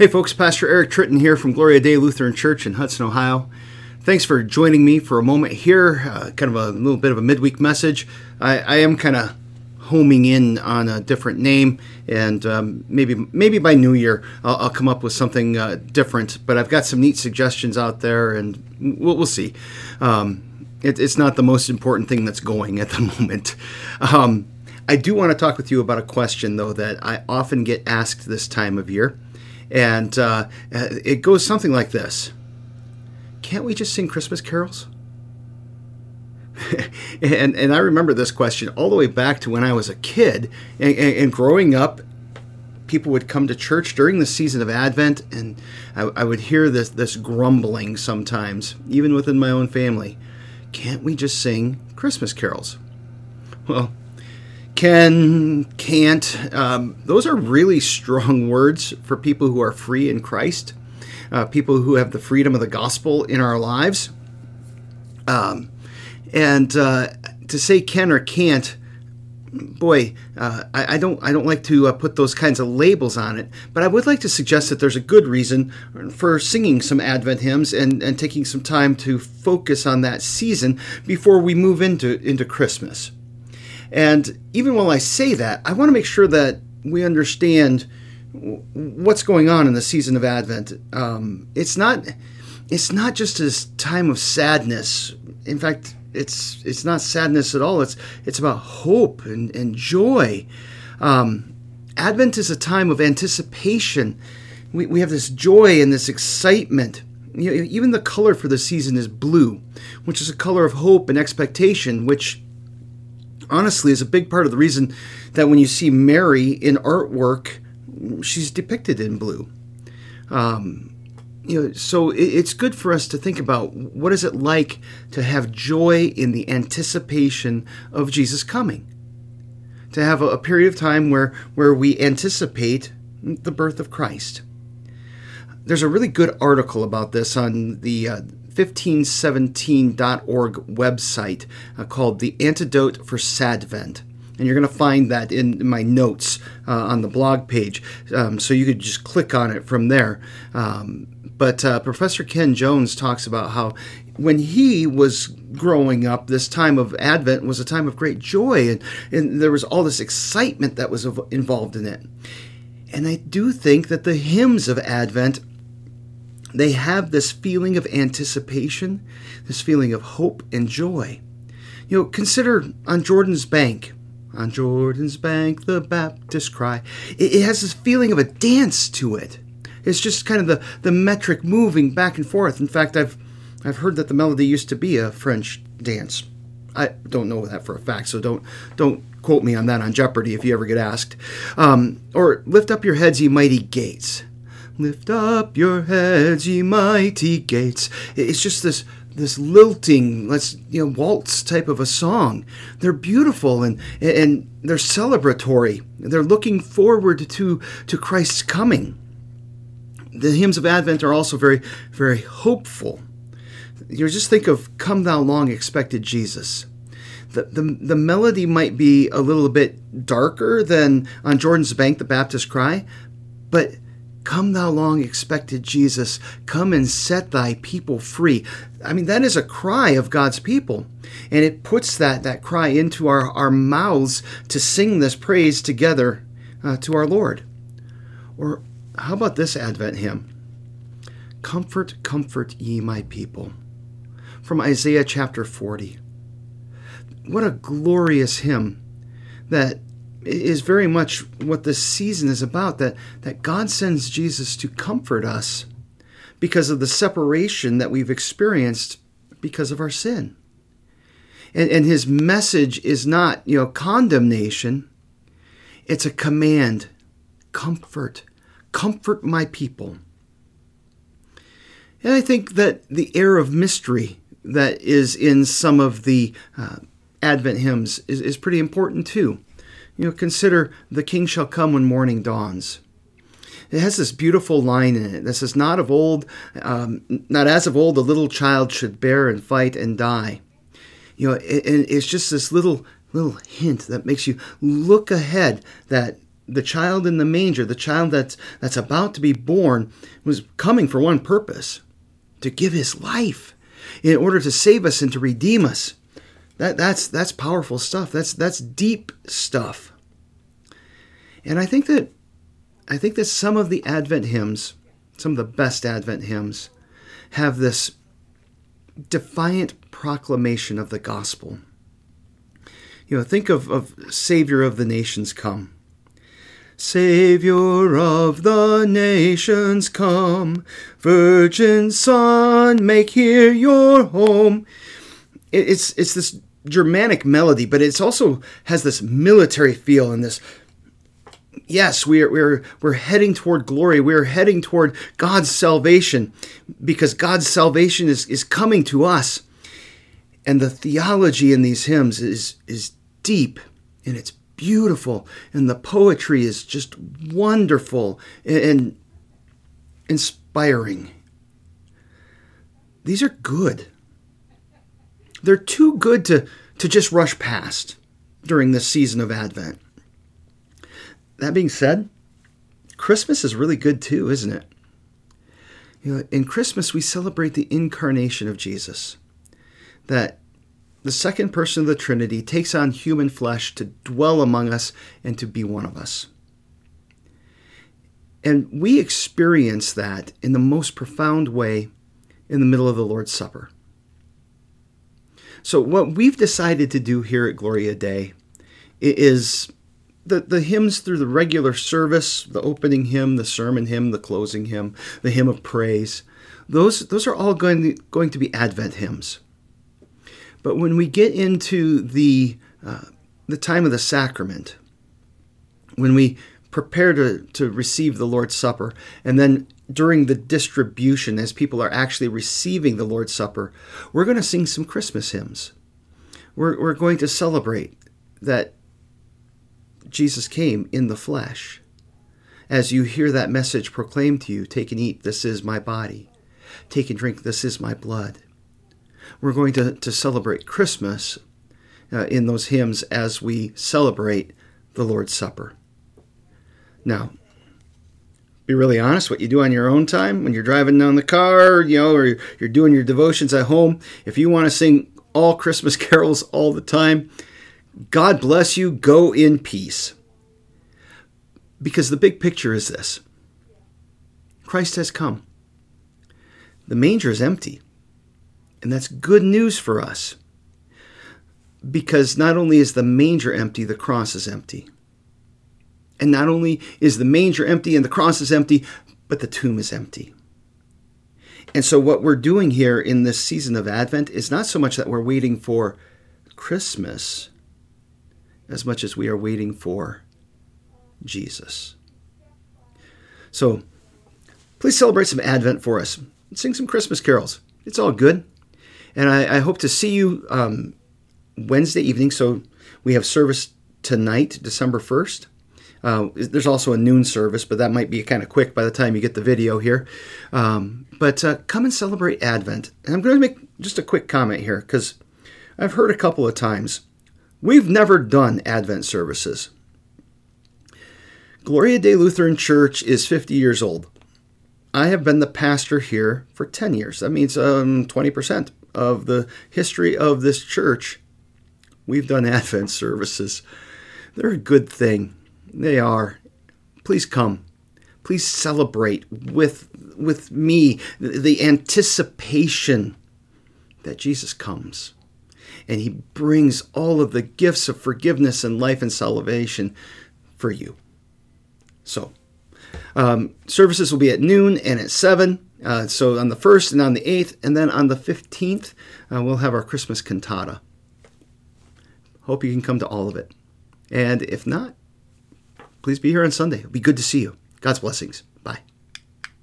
Hey, folks, Pastor Eric Tritton here from Gloria Dei Lutheran Church in Hudson, Ohio. Thanks for joining me for a moment here, uh, kind of a little bit of a midweek message. I, I am kind of homing in on a different name, and um, maybe maybe by New Year I'll, I'll come up with something uh, different. But I've got some neat suggestions out there, and we'll, we'll see. Um, it, it's not the most important thing that's going at the moment. Um, I do want to talk with you about a question, though, that I often get asked this time of year. And uh, it goes something like this Can't we just sing Christmas carols? and, and I remember this question all the way back to when I was a kid and, and, and growing up. People would come to church during the season of Advent, and I, I would hear this, this grumbling sometimes, even within my own family. Can't we just sing Christmas carols? Well, can, can't. Um, those are really strong words for people who are free in Christ, uh, people who have the freedom of the gospel in our lives. Um, and uh, to say can or can't, boy, uh, I, I, don't I don't like to uh, put those kinds of labels on it, but I would like to suggest that there's a good reason for singing some Advent hymns and, and taking some time to focus on that season before we move into into Christmas. And even while I say that, I want to make sure that we understand what's going on in the season of Advent. Um, it's not it's not just this time of sadness. In fact, it's it's not sadness at all. It's it's about hope and, and joy. Um, Advent is a time of anticipation. We, we have this joy and this excitement. You know, even the color for the season is blue, which is a color of hope and expectation, which honestly is a big part of the reason that when you see Mary in artwork, she's depicted in blue. Um, you know, so it's good for us to think about what is it like to have joy in the anticipation of Jesus coming, to have a, period of time where where we anticipate the birth of Christ. There's a really good article about this on the uh, 1517.org website uh, called The Antidote for Sadvent. And you're going to find that in my notes uh, on the blog page. Um, so you could just click on it from there. Um, but uh, Professor Ken Jones talks about how when he was growing up, this time of Advent was a time of great joy, and, and there was all this excitement that was involved in it. And I do think that the hymns of Advent they have this feeling of anticipation, this feeling of hope and joy. You know, consider on Jordan's bank. On Jordan's bank, the Baptist cry. It, it has this feeling of a dance to it. It's just kind of the, the metric moving back and forth. In fact, I've I've heard that the melody used to be a French dance. I don't know that for a fact, so don't don't quote me on that on Jeopardy if you ever get asked. Um, or lift up your heads, ye mighty gates. Lift up your heads, ye mighty gates. It's just this this lilting, let's you know, waltz type of a song. They're beautiful and and they're celebratory. They're looking forward to to Christ's coming. The hymns of Advent are also very very hopeful. You just think of "Come Thou Long Expected Jesus." The, the, the melody might be a little bit darker than on Jordan's Bank, the Baptist cry, but Come, thou long expected Jesus, come and set thy people free. I mean, that is a cry of God's people. And it puts that, that cry into our, our mouths to sing this praise together uh, to our Lord. Or how about this Advent hymn? Comfort, comfort ye my people. From Isaiah chapter 40. What a glorious hymn that is very much what this season is about that, that God sends Jesus to comfort us because of the separation that we've experienced because of our sin. And, and his message is not, you know, condemnation, it's a command comfort, comfort my people. And I think that the air of mystery that is in some of the uh, Advent hymns is, is pretty important too. You know, consider the king shall come when morning dawns. It has this beautiful line in it that says, "Not of old, um, not as of old, the little child should bear and fight and die." You know, it, it's just this little little hint that makes you look ahead that the child in the manger, the child that's, that's about to be born, was coming for one purpose to give his life in order to save us and to redeem us. That, that's, that's powerful stuff. That's, that's deep stuff. And I think that I think that some of the Advent hymns, some of the best Advent hymns, have this defiant proclamation of the gospel. You know, think of, of Savior of the Nations come. Savior of the nations come, Virgin Son, make here your home. It's it's this Germanic melody, but it's also has this military feel and this yes, we're, we're, we're heading toward glory. We're heading toward God's salvation because God's salvation is, is coming to us. And the theology in these hymns is, is deep and it's beautiful. And the poetry is just wonderful and inspiring. These are good. They're too good to, to just rush past during this season of Advent that being said, Christmas is really good too, isn't it? You know, in Christmas, we celebrate the incarnation of Jesus. That the second person of the Trinity takes on human flesh to dwell among us and to be one of us. And we experience that in the most profound way in the middle of the Lord's Supper. So, what we've decided to do here at Gloria Dei is the, the hymns through the regular service, the opening hymn, the sermon hymn, the closing hymn, the hymn of praise, those, those are all going to, going to be Advent hymns. But when we get into the, uh, the time of the sacrament, when we prepare to, to receive the Lord's Supper, and then during the distribution, as people are actually receiving the Lord's Supper, we're going to sing some Christmas hymns. We're, we're going to celebrate that Jesus came in the flesh. As you hear that message proclaimed to you, take and eat, this is my body. Take and drink, this is my blood. We're going to, to celebrate Christmas uh, in those hymns as we celebrate the Lord's Supper. Now, be really honest, what you do on your own time when you're driving down the car, you know, or you're doing your devotions at home, if you want to sing all Christmas carols all the time, God bless you. Go in peace. Because the big picture is this Christ has come. The manger is empty. And that's good news for us. Because not only is the manger empty, the cross is empty. And not only is the manger empty and the cross is empty, but the tomb is empty. And so, what we're doing here in this season of Advent is not so much that we're waiting for Christmas, as much as we are waiting for Jesus. So please celebrate some Advent for us. Sing some Christmas carols. It's all good. And I, I hope to see you um, Wednesday evening. So we have service tonight, December 1st. Uh, there's also a noon service, but that might be kind of quick by the time you get the video here. Um, but uh, come and celebrate Advent. And I'm going to make just a quick comment here because I've heard a couple of times We've never done Advent services. Gloria Dei Lutheran Church is 50 years old. I have been the pastor here for 10 years. That means um, 20% of the history of this church. We've done Advent services. They're a good thing. They are. Please come. Please celebrate with, with me the anticipation that Jesus comes and He brings all of the gifts of forgiveness and life and salvation for you. So, um, services will be at noon and at 7. Uh, so, on the 1st and on the 8th, and then on the 15th, uh, we'll have our Christmas cantata. Hope you can come to all of it. And if not, please be here on Sunday. It'll be good to see you. God's blessings. Bye.